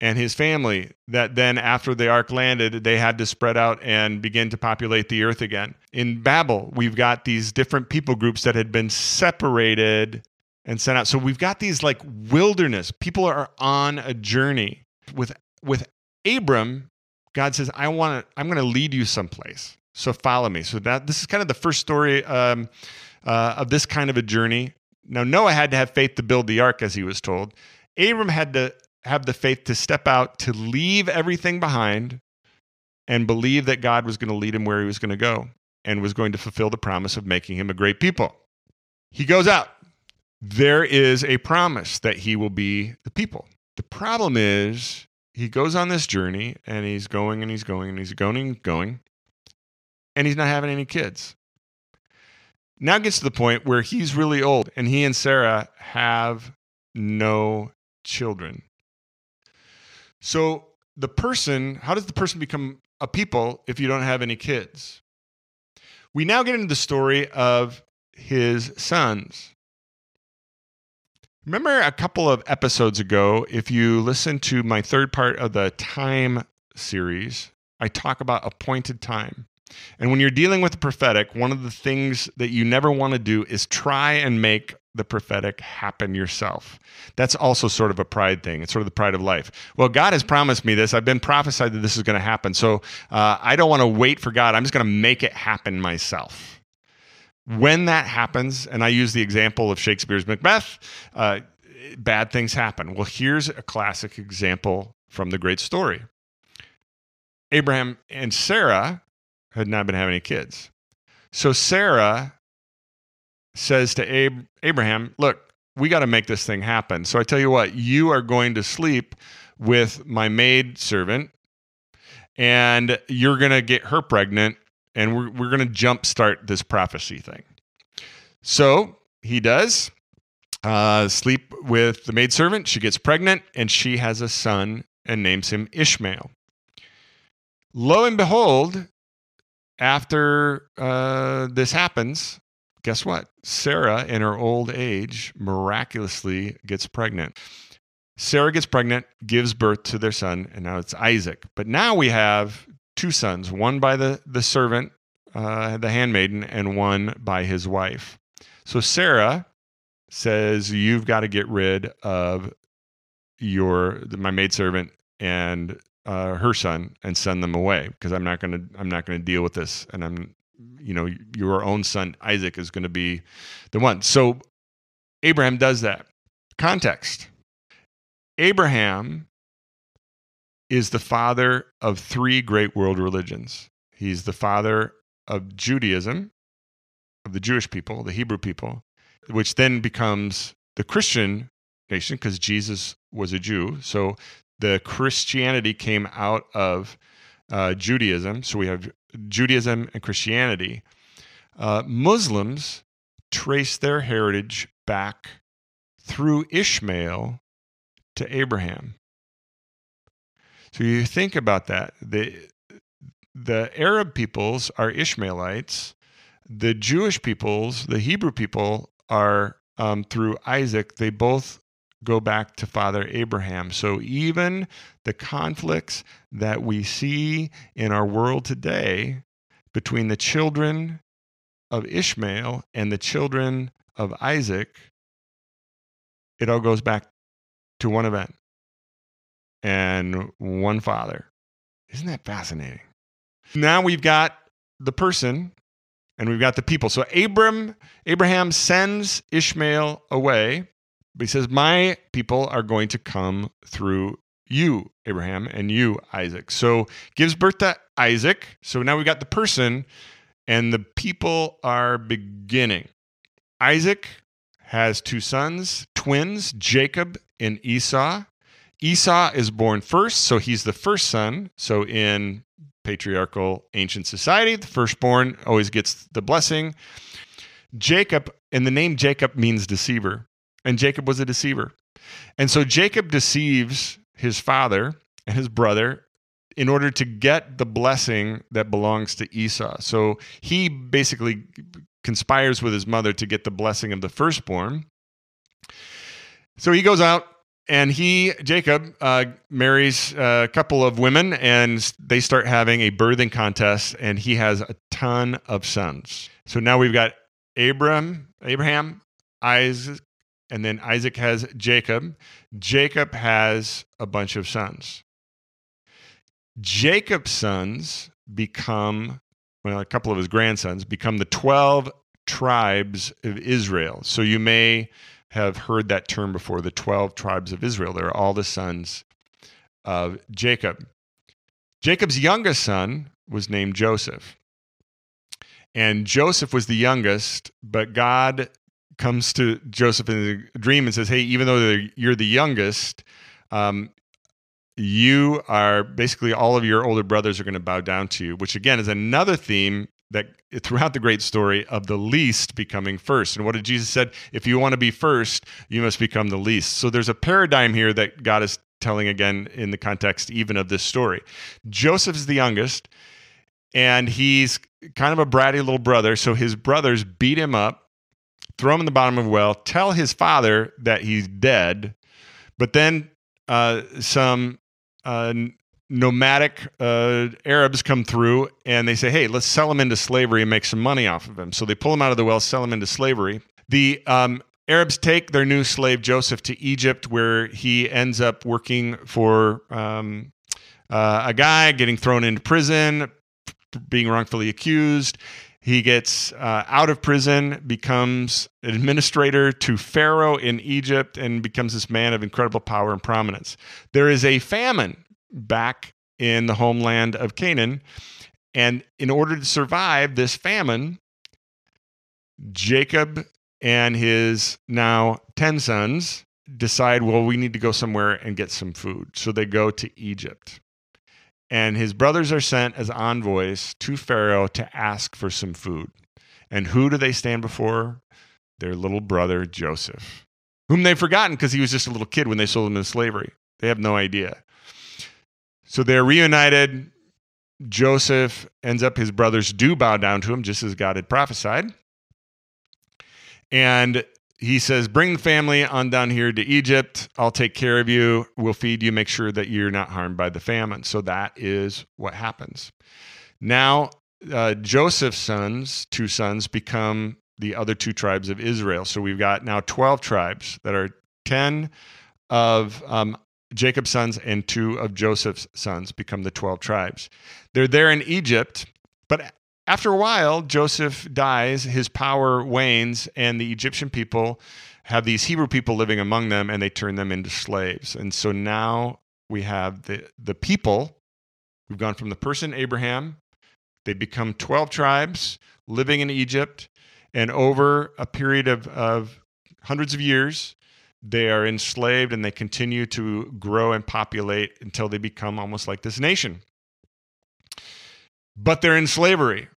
and his family, that then after the ark landed, they had to spread out and begin to populate the earth again. In Babel, we've got these different people groups that had been separated and sent out. So we've got these like wilderness. People are on a journey. With with Abram, God says, "I want to. I'm going to lead you someplace. So follow me." So that this is kind of the first story um, uh, of this kind of a journey. Now Noah had to have faith to build the ark, as he was told. Abram had to have the faith to step out, to leave everything behind, and believe that God was going to lead him where he was going to go and was going to fulfill the promise of making him a great people. He goes out. There is a promise that he will be the people. The problem is he goes on this journey and he's going and he's going and he's going and going and he's not having any kids. Now gets to the point where he's really old and he and Sarah have no children. So the person, how does the person become a people if you don't have any kids? We now get into the story of his sons. Remember a couple of episodes ago, if you listen to my third part of the time series, I talk about appointed time. And when you're dealing with the prophetic, one of the things that you never want to do is try and make the prophetic happen yourself. That's also sort of a pride thing. It's sort of the pride of life. Well, God has promised me this. I've been prophesied that this is going to happen. So uh, I don't want to wait for God. I'm just going to make it happen myself when that happens, and I use the example of Shakespeare's Macbeth, uh, bad things happen. Well, here's a classic example from the great story Abraham and Sarah had not been having any kids. So Sarah says to Ab- Abraham, Look, we got to make this thing happen. So I tell you what, you are going to sleep with my maid servant, and you're going to get her pregnant and we're, we're going to jumpstart this prophecy thing. So he does uh, sleep with the maidservant. She gets pregnant and she has a son and names him Ishmael. Lo and behold, after uh, this happens, guess what? Sarah, in her old age, miraculously gets pregnant. Sarah gets pregnant, gives birth to their son, and now it's Isaac. But now we have two sons, one by the, the servant, uh, the handmaiden, and one by his wife. So Sarah says, You've got to get rid of your my maidservant and uh, her son and send them away because I'm not gonna I'm not gonna deal with this and I'm you know your own son Isaac is going to be the one. So Abraham does that. Context. Abraham is the father of three great world religions. He's the father of Judaism, of the Jewish people, the Hebrew people, which then becomes the Christian nation because Jesus was a Jew. So the Christianity came out of uh, Judaism. So we have Judaism and Christianity. Uh, Muslims trace their heritage back through Ishmael to Abraham. So you think about that. The, the Arab peoples are Ishmaelites. The Jewish peoples, the Hebrew people, are um, through Isaac. They both go back to Father Abraham. So even the conflicts that we see in our world today between the children of Ishmael and the children of Isaac, it all goes back to one event and one father. Isn't that fascinating? Now we've got the person and we've got the people. So Abram, Abraham sends Ishmael away, but he says, My people are going to come through you, Abraham, and you, Isaac. So gives birth to Isaac. So now we've got the person, and the people are beginning. Isaac has two sons, twins, Jacob and Esau. Esau is born first, so he's the first son. So in patriarchal ancient society, the firstborn always gets the blessing. Jacob, and the name Jacob means deceiver, and Jacob was a deceiver. And so Jacob deceives his father and his brother in order to get the blessing that belongs to Esau. So he basically conspires with his mother to get the blessing of the firstborn. So he goes out and he, Jacob, uh, marries a couple of women and they start having a birthing contest and he has a ton of sons. So now we've got abram Abraham, Isaac, and then Isaac has Jacob. Jacob has a bunch of sons. Jacob's sons become, well, a couple of his grandsons become the 12 tribes of Israel. So you may have heard that term before the 12 tribes of Israel. They're all the sons of Jacob. Jacob's youngest son was named Joseph. And Joseph was the youngest, but God comes to Joseph in a dream and says, Hey, even though you're the youngest, um, you are basically all of your older brothers are going to bow down to you, which again is another theme that <laughs> throughout the great story of the least becoming first. And what did Jesus said? If you want to be first, you must become the least. So there's a paradigm here that God is telling again in the context even of this story. Joseph's the youngest, and he's kind of a bratty little brother. So his brothers beat him up, throw him in the bottom of a well, tell his father that he's dead, but then uh, some uh, nomadic uh, Arabs come through and they say, hey, let's sell him into slavery and make some money off of him. So they pull him out of the well, sell him into slavery. The um, Arabs take their new slave Joseph to Egypt, where he ends up working for um, uh, a guy, getting thrown into prison, being wrongfully accused. He gets uh, out of prison, becomes administrator to Pharaoh in Egypt, and becomes this man of incredible power and prominence. There is a famine back in the homeland of Canaan. And in order to survive this famine, Jacob and his now 10 sons decide, well, we need to go somewhere and get some food. So they go to Egypt. And his brothers are sent as envoys to Pharaoh to ask for some food. And who do they stand before? Their little brother, Joseph, whom they've forgotten because he was just a little kid when they sold him into slavery. They have no idea. So they're reunited. Joseph ends up, his brothers do bow down to him, just as God had prophesied. And he says, Bring the family on down here to Egypt. I'll take care of you. We'll feed you, make sure that you're not harmed by the famine. So that is what happens. Now, uh, Joseph's sons, two sons, become the other two tribes of Israel. So we've got now 12 tribes that are 10 of um, Jacob's sons and two of Joseph's sons become the 12 tribes. They're there in Egypt, but after a while, Joseph dies, his power wanes, and the Egyptian people have these Hebrew people living among them, and they turn them into slaves. And so now we have the, the people. We've gone from the person Abraham, they become 12 tribes living in Egypt, and over a period of, of hundreds of years, they are enslaved and they continue to grow and populate until they become almost like this nation. But they're in slavery.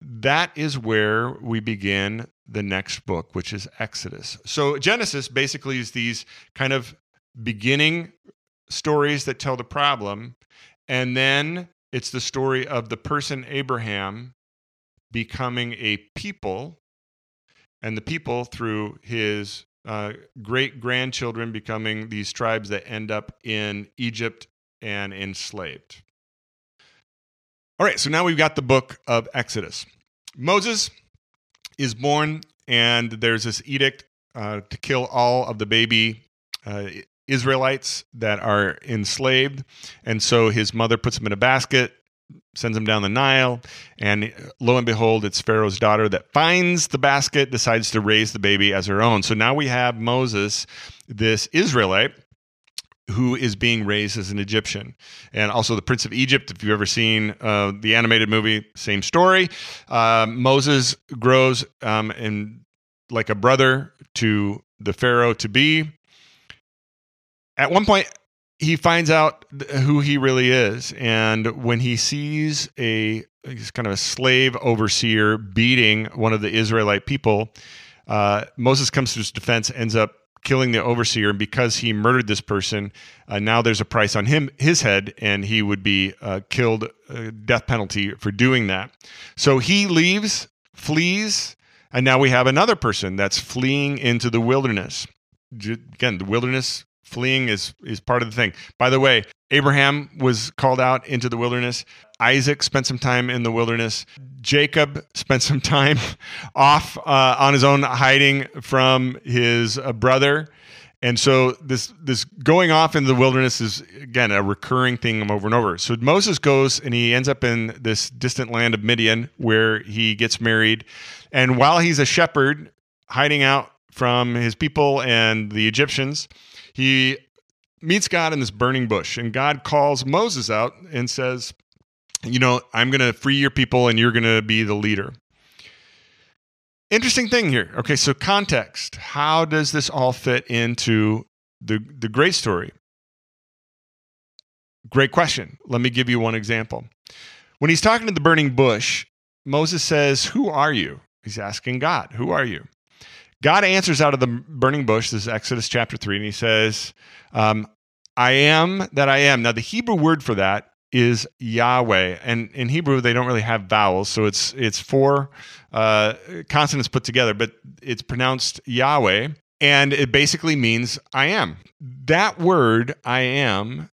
That is where we begin the next book, which is Exodus. So, Genesis basically is these kind of beginning stories that tell the problem. And then it's the story of the person Abraham becoming a people, and the people through his uh, great grandchildren becoming these tribes that end up in Egypt and enslaved. All right, so now we've got the book of Exodus. Moses is born, and there's this edict uh, to kill all of the baby uh, Israelites that are enslaved. And so his mother puts him in a basket, sends him down the Nile, and lo and behold, it's Pharaoh's daughter that finds the basket, decides to raise the baby as her own. So now we have Moses, this Israelite, who is being raised as an Egyptian. And also the Prince of Egypt, if you've ever seen uh, the animated movie, same story. Uh, Moses grows um, in like a brother to the Pharaoh to be. At one point, he finds out who he really is. And when he sees a he's kind of a slave overseer beating one of the Israelite people, uh, Moses comes to his defense, ends up killing the overseer, and because he murdered this person, uh, now there's a price on him his head, and he would be uh, killed, uh, death penalty for doing that. So he leaves, flees, and now we have another person that's fleeing into the wilderness. Again, the wilderness fleeing is is part of the thing. By the way, Abraham was called out into the wilderness. Isaac spent some time in the wilderness. Jacob spent some time <laughs> off uh, on his own, hiding from his uh, brother. And so this this going off into the wilderness is again a recurring thing over and over. So Moses goes and he ends up in this distant land of Midian where he gets married. And while he's a shepherd hiding out from his people and the Egyptians, he meets God in this burning bush, and God calls Moses out and says, You know, I'm going to free your people, and you're going to be the leader. Interesting thing here. Okay, so context. How does this all fit into the, the great story? Great question. Let me give you one example. When he's talking to the burning bush, Moses says, Who are you? He's asking God, Who are you? God answers out of the burning bush. This is Exodus chapter 3, and he says, um, I am that I am. Now, the Hebrew word for that is Yahweh, and in Hebrew they don't really have vowels, so it's it's four uh, consonants put together, but it's pronounced Yahweh, and it basically means I am. That word I am,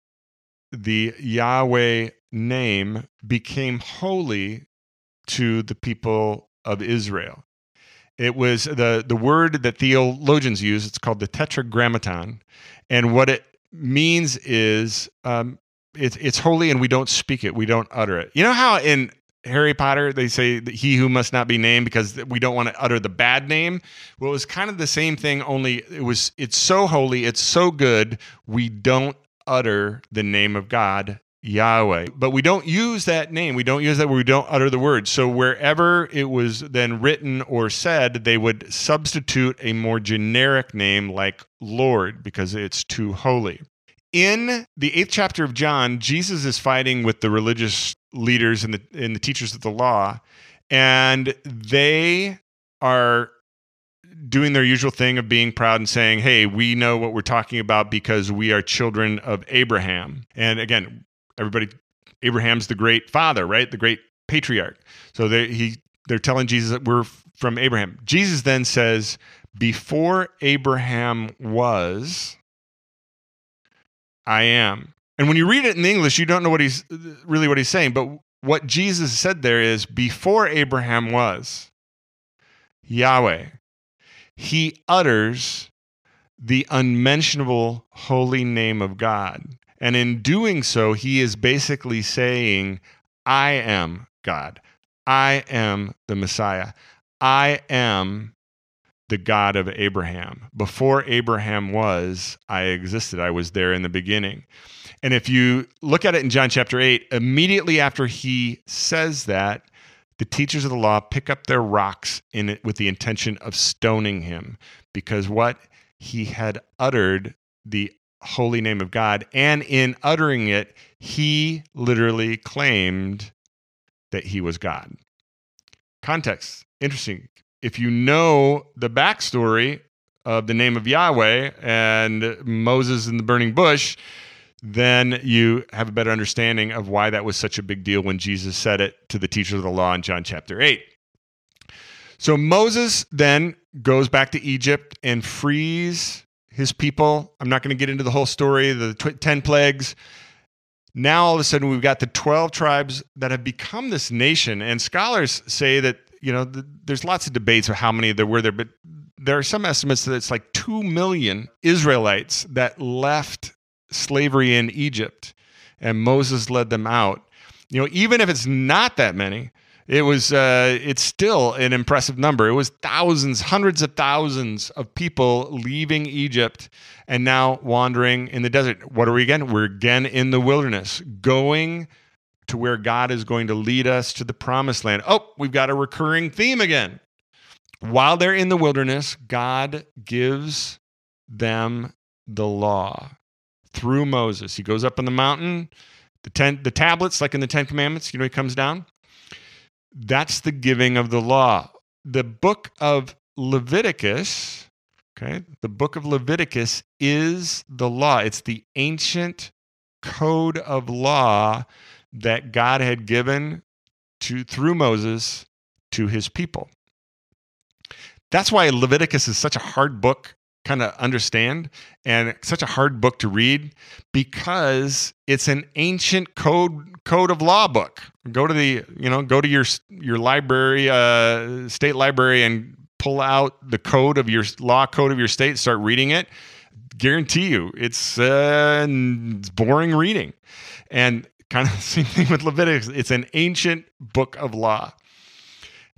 the Yahweh name, became holy to the people of Israel. It was the the word that theologians use. It's called the Tetragrammaton, and what it means is um, it's it's holy, and we don't speak it. We don't utter it. You know how in Harry Potter they say he who must not be named because we don't want to utter the bad name. Well, it was kind of the same thing. Only it was it's so holy, it's so good. We don't utter the name of God Yahweh. But we don't use that name. We don't use that we don't utter the word. So wherever it was then written or said, they would substitute a more generic name like Lord because it's too holy. In the eighth chapter of John, Jesus is fighting with the religious leaders and the, and the teachers of the law, and they are doing their usual thing of being proud and saying, Hey, we know what we're talking about because we are children of Abraham. And again, everybody Abraham's the great father, right? The great patriarch. So they he they're telling Jesus that we're from Abraham. Jesus then says, "Before Abraham was, I am." And when you read it in English, you don't know what he's really what he's saying, but what Jesus said there is before Abraham was Yahweh. He utters the unmentionable holy name of God. And in doing so, he is basically saying, I am God. I am the Messiah. I am the God of Abraham. Before Abraham was, I existed. I was there in the beginning. And if you look at it in John chapter 8, immediately after he says that, the teachers of the law pick up their rocks in it with the intention of stoning him because what he had uttered the holy name of God. And in uttering it, he literally claimed that he was God. Context interesting. If you know the backstory of the name of Yahweh and Moses in the burning bush, then you have a better understanding of why that was such a big deal when Jesus said it to the teachers of the law in John chapter 8. So Moses then goes back to Egypt and frees his people. I'm not going to get into the whole story, the tw- 10 plagues. Now, all of a sudden, we've got the 12 tribes that have become this nation. And scholars say that, you know, th- there's lots of debates of how many there were there, but there are some estimates that it's like 2 million Israelites that left slavery in Egypt and Moses led them out. You know, even if it's not that many, It was. Uh, it's still an impressive number. It was thousands, hundreds of thousands of people leaving Egypt and now wandering in the desert. What are we again? We're again in the wilderness, going to where God is going to lead us to the promised land. Oh, we've got a recurring theme again. While they're in the wilderness, God gives them the law through Moses. He goes up on the mountain, the ten, the tablets, like in the Ten Commandments. You know, he comes down. That's the giving of the law. The book of Leviticus, okay, the book of Leviticus is the law. It's the ancient code of law that God had given to through Moses to his people. That's why Leviticus is such a hard book kind of understand and such a hard book to read because it's an ancient code code of law book. Go to the you know go to your your library, uh, state library, and pull out the code of your law code of your state. Start reading it. Guarantee you, it's uh, it's boring reading, and kind of <laughs> same thing with Leviticus. It's an ancient book of law.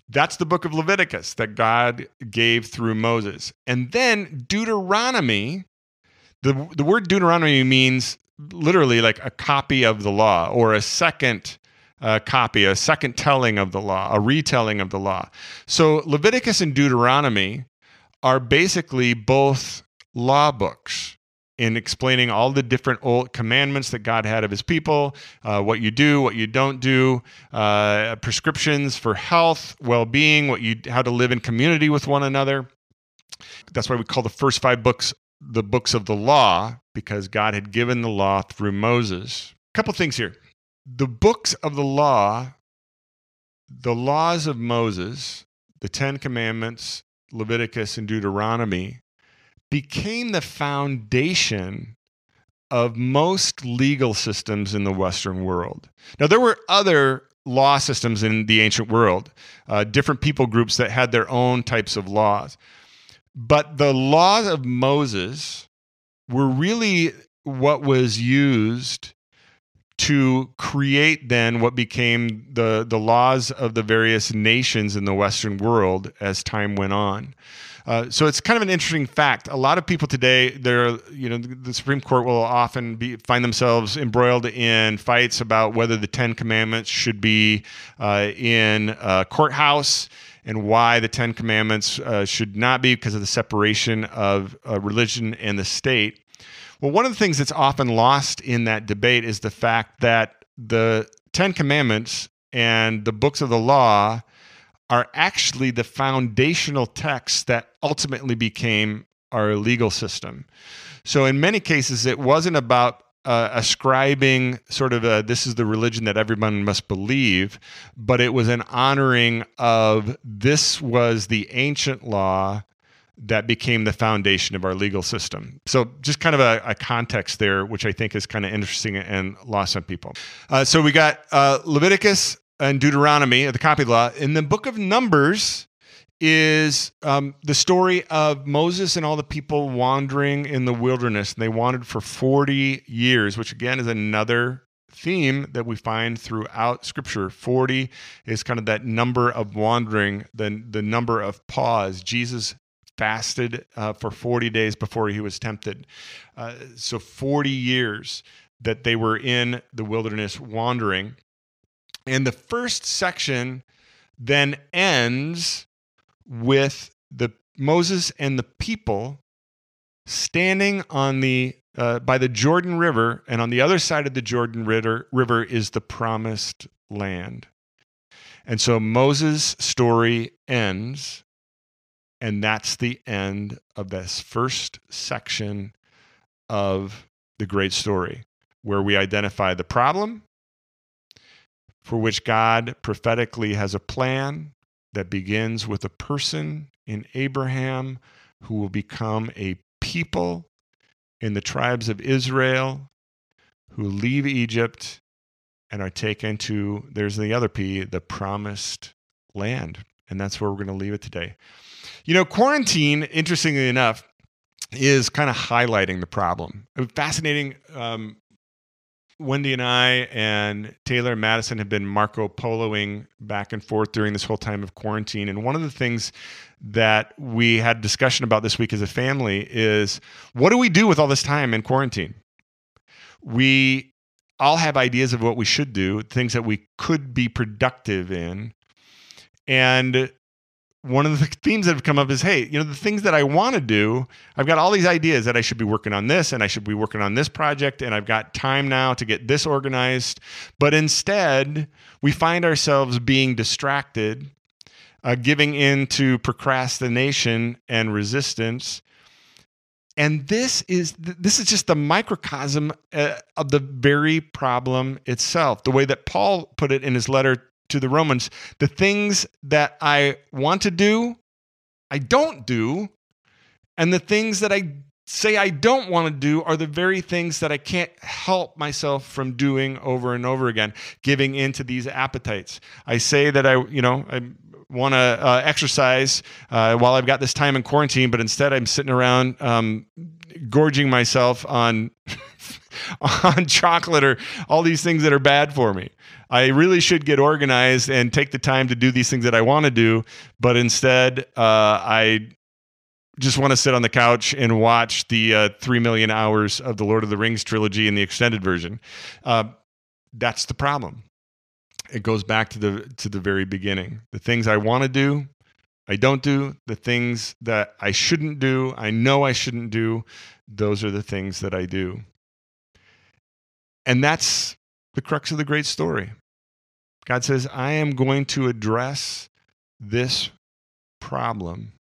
That's the book of Leviticus that God gave through Moses. And then Deuteronomy, the, the word Deuteronomy means literally like a copy of the law or a second uh, copy, a second telling of the law, a retelling of the law. So Leviticus and Deuteronomy are basically both law books in explaining all the different old commandments that God had of his people, uh, what you do, what you don't do, uh, prescriptions for health, well-being, what you how to live in community with one another. That's why we call the first five books the books of the law because God had given the law through Moses. A couple things here. The books of the law, the laws of Moses, the 10 commandments, Leviticus and Deuteronomy became the foundation of most legal systems in the Western world. Now, there were other law systems in the ancient world, uh, different people groups that had their own types of laws. But the laws of Moses were really what was used to create then what became the, the laws of the various nations in the Western world as time went on. Uh, so it's kind of an interesting fact. A lot of people today, they're you know the Supreme Court will often be find themselves embroiled in fights about whether the Ten Commandments should be uh, in a courthouse and why the Ten Commandments uh, should not be because of the separation of uh, religion and the state. Well, one of the things that's often lost in that debate is the fact that the Ten Commandments and the books of the law are actually the foundational texts that ultimately became our legal system. So, in many cases, it wasn't about uh, ascribing sort of a, this is the religion that everyone must believe, but it was an honoring of this was the ancient law that became the foundation of our legal system. So, just kind of a, a context there, which I think is kind of interesting and lost on people. Uh, so, we got uh, Leviticus and Deuteronomy, the copy law. In the book of Numbers is um, the story of Moses and all the people wandering in the wilderness. And they wandered for 40 years, which again is another theme that we find throughout scripture 40 is kind of that number of wandering the, the number of pause jesus fasted uh, for 40 days before he was tempted uh, so 40 years that they were in the wilderness wandering and the first section then ends with the Moses and the people standing on the uh, by the Jordan River, and on the other side of the Jordan River, river is the promised land. And so Moses' story ends, and that's the end of this first section of the great story, where we identify the problem for which God prophetically has a plan that begins with a person in Abraham who will become a people in the tribes of Israel who leave Egypt and are taken to, there's the other P, the promised land. And that's where we're going to leave it today. You know, quarantine, interestingly enough, is kind of highlighting the problem. A fascinating um, Wendy and I and Taylor and Madison have been Marco Poloing back and forth during this whole time of quarantine. And one of the things that we had discussion about this week as a family is what do we do with all this time in quarantine? We all have ideas of what we should do, things that we could be productive in. And one of the <laughs> themes that have come up is hey, you know, the things that I want to do, I've got all these ideas that I should be working on this and I should be working on this project and I've got time now to get this organized. But instead, we find ourselves being distracted, uh, giving in to procrastination and resistance. And this is this is just the microcosm uh, of the very problem itself. The way that Paul put it in his letter to the Romans, the things that I want to do, I don't do. And the things that I say I don't want to do are the very things that I can't help myself from doing over and over again, giving into these appetites. I say that I, you know, I want to uh, exercise uh, while I've got this time in quarantine, but instead I'm sitting around um, gorging myself on <laughs> on chocolate or all these things that are bad for me. I really should get organized and take the time to do these things that I want to do, but instead, uh, I just want to sit on the couch and watch the uh, three million hours of the Lord of the Rings trilogy in the extended version. Uh, that's the problem. It goes back to the to the very beginning. The things I want to do, I don't do. The things that I shouldn't do, I know I shouldn't do. Those are the things that I do. And that's the crux of the great story. God says, I am going to address this problem.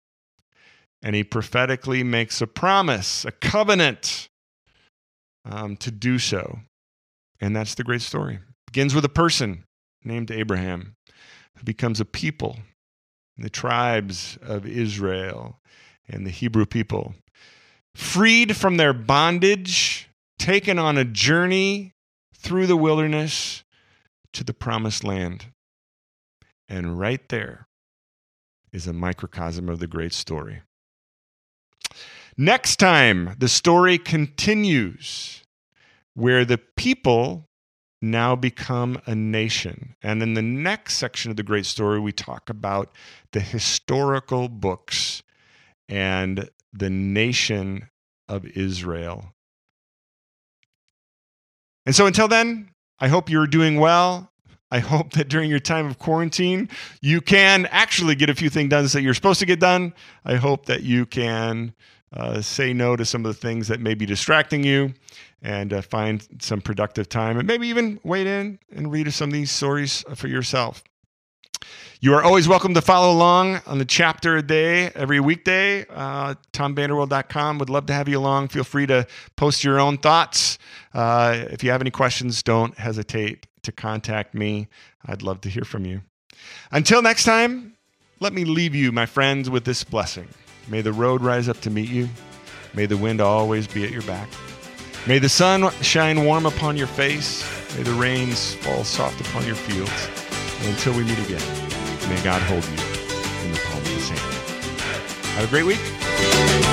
And he prophetically makes a promise, a covenant um, to do so. And that's the great story. Begins with a person named Abraham who becomes a people, the tribes of Israel and the Hebrew people, freed from their bondage, taken on a journey through the wilderness to the promised land. And right there is a microcosm of the great story. Next time, the story continues where the people now become a nation. And in the next section of the great story, we talk about the historical books and the nation of Israel and so until then, I hope you're doing well. I hope that during your time of quarantine, you can actually get a few things done that you're supposed to get done. I hope that you can uh, say no to some of the things that may be distracting you and uh, find some productive time and maybe even wait in and read some of these stories for yourself. You are always welcome to follow along on the chapter a day every weekday. Uh, would love to have you along. Feel free to post your own thoughts. Uh, if you have any questions, don't hesitate to contact me. I'd love to hear from you. Until next time, let me leave you, my friends, with this blessing. May the road rise up to meet you. May the wind always be at your back. May the sun shine warm upon your face. May the rains fall soft upon your fields. Until we meet again. May God hold you in the palm of his hand. Have a great week.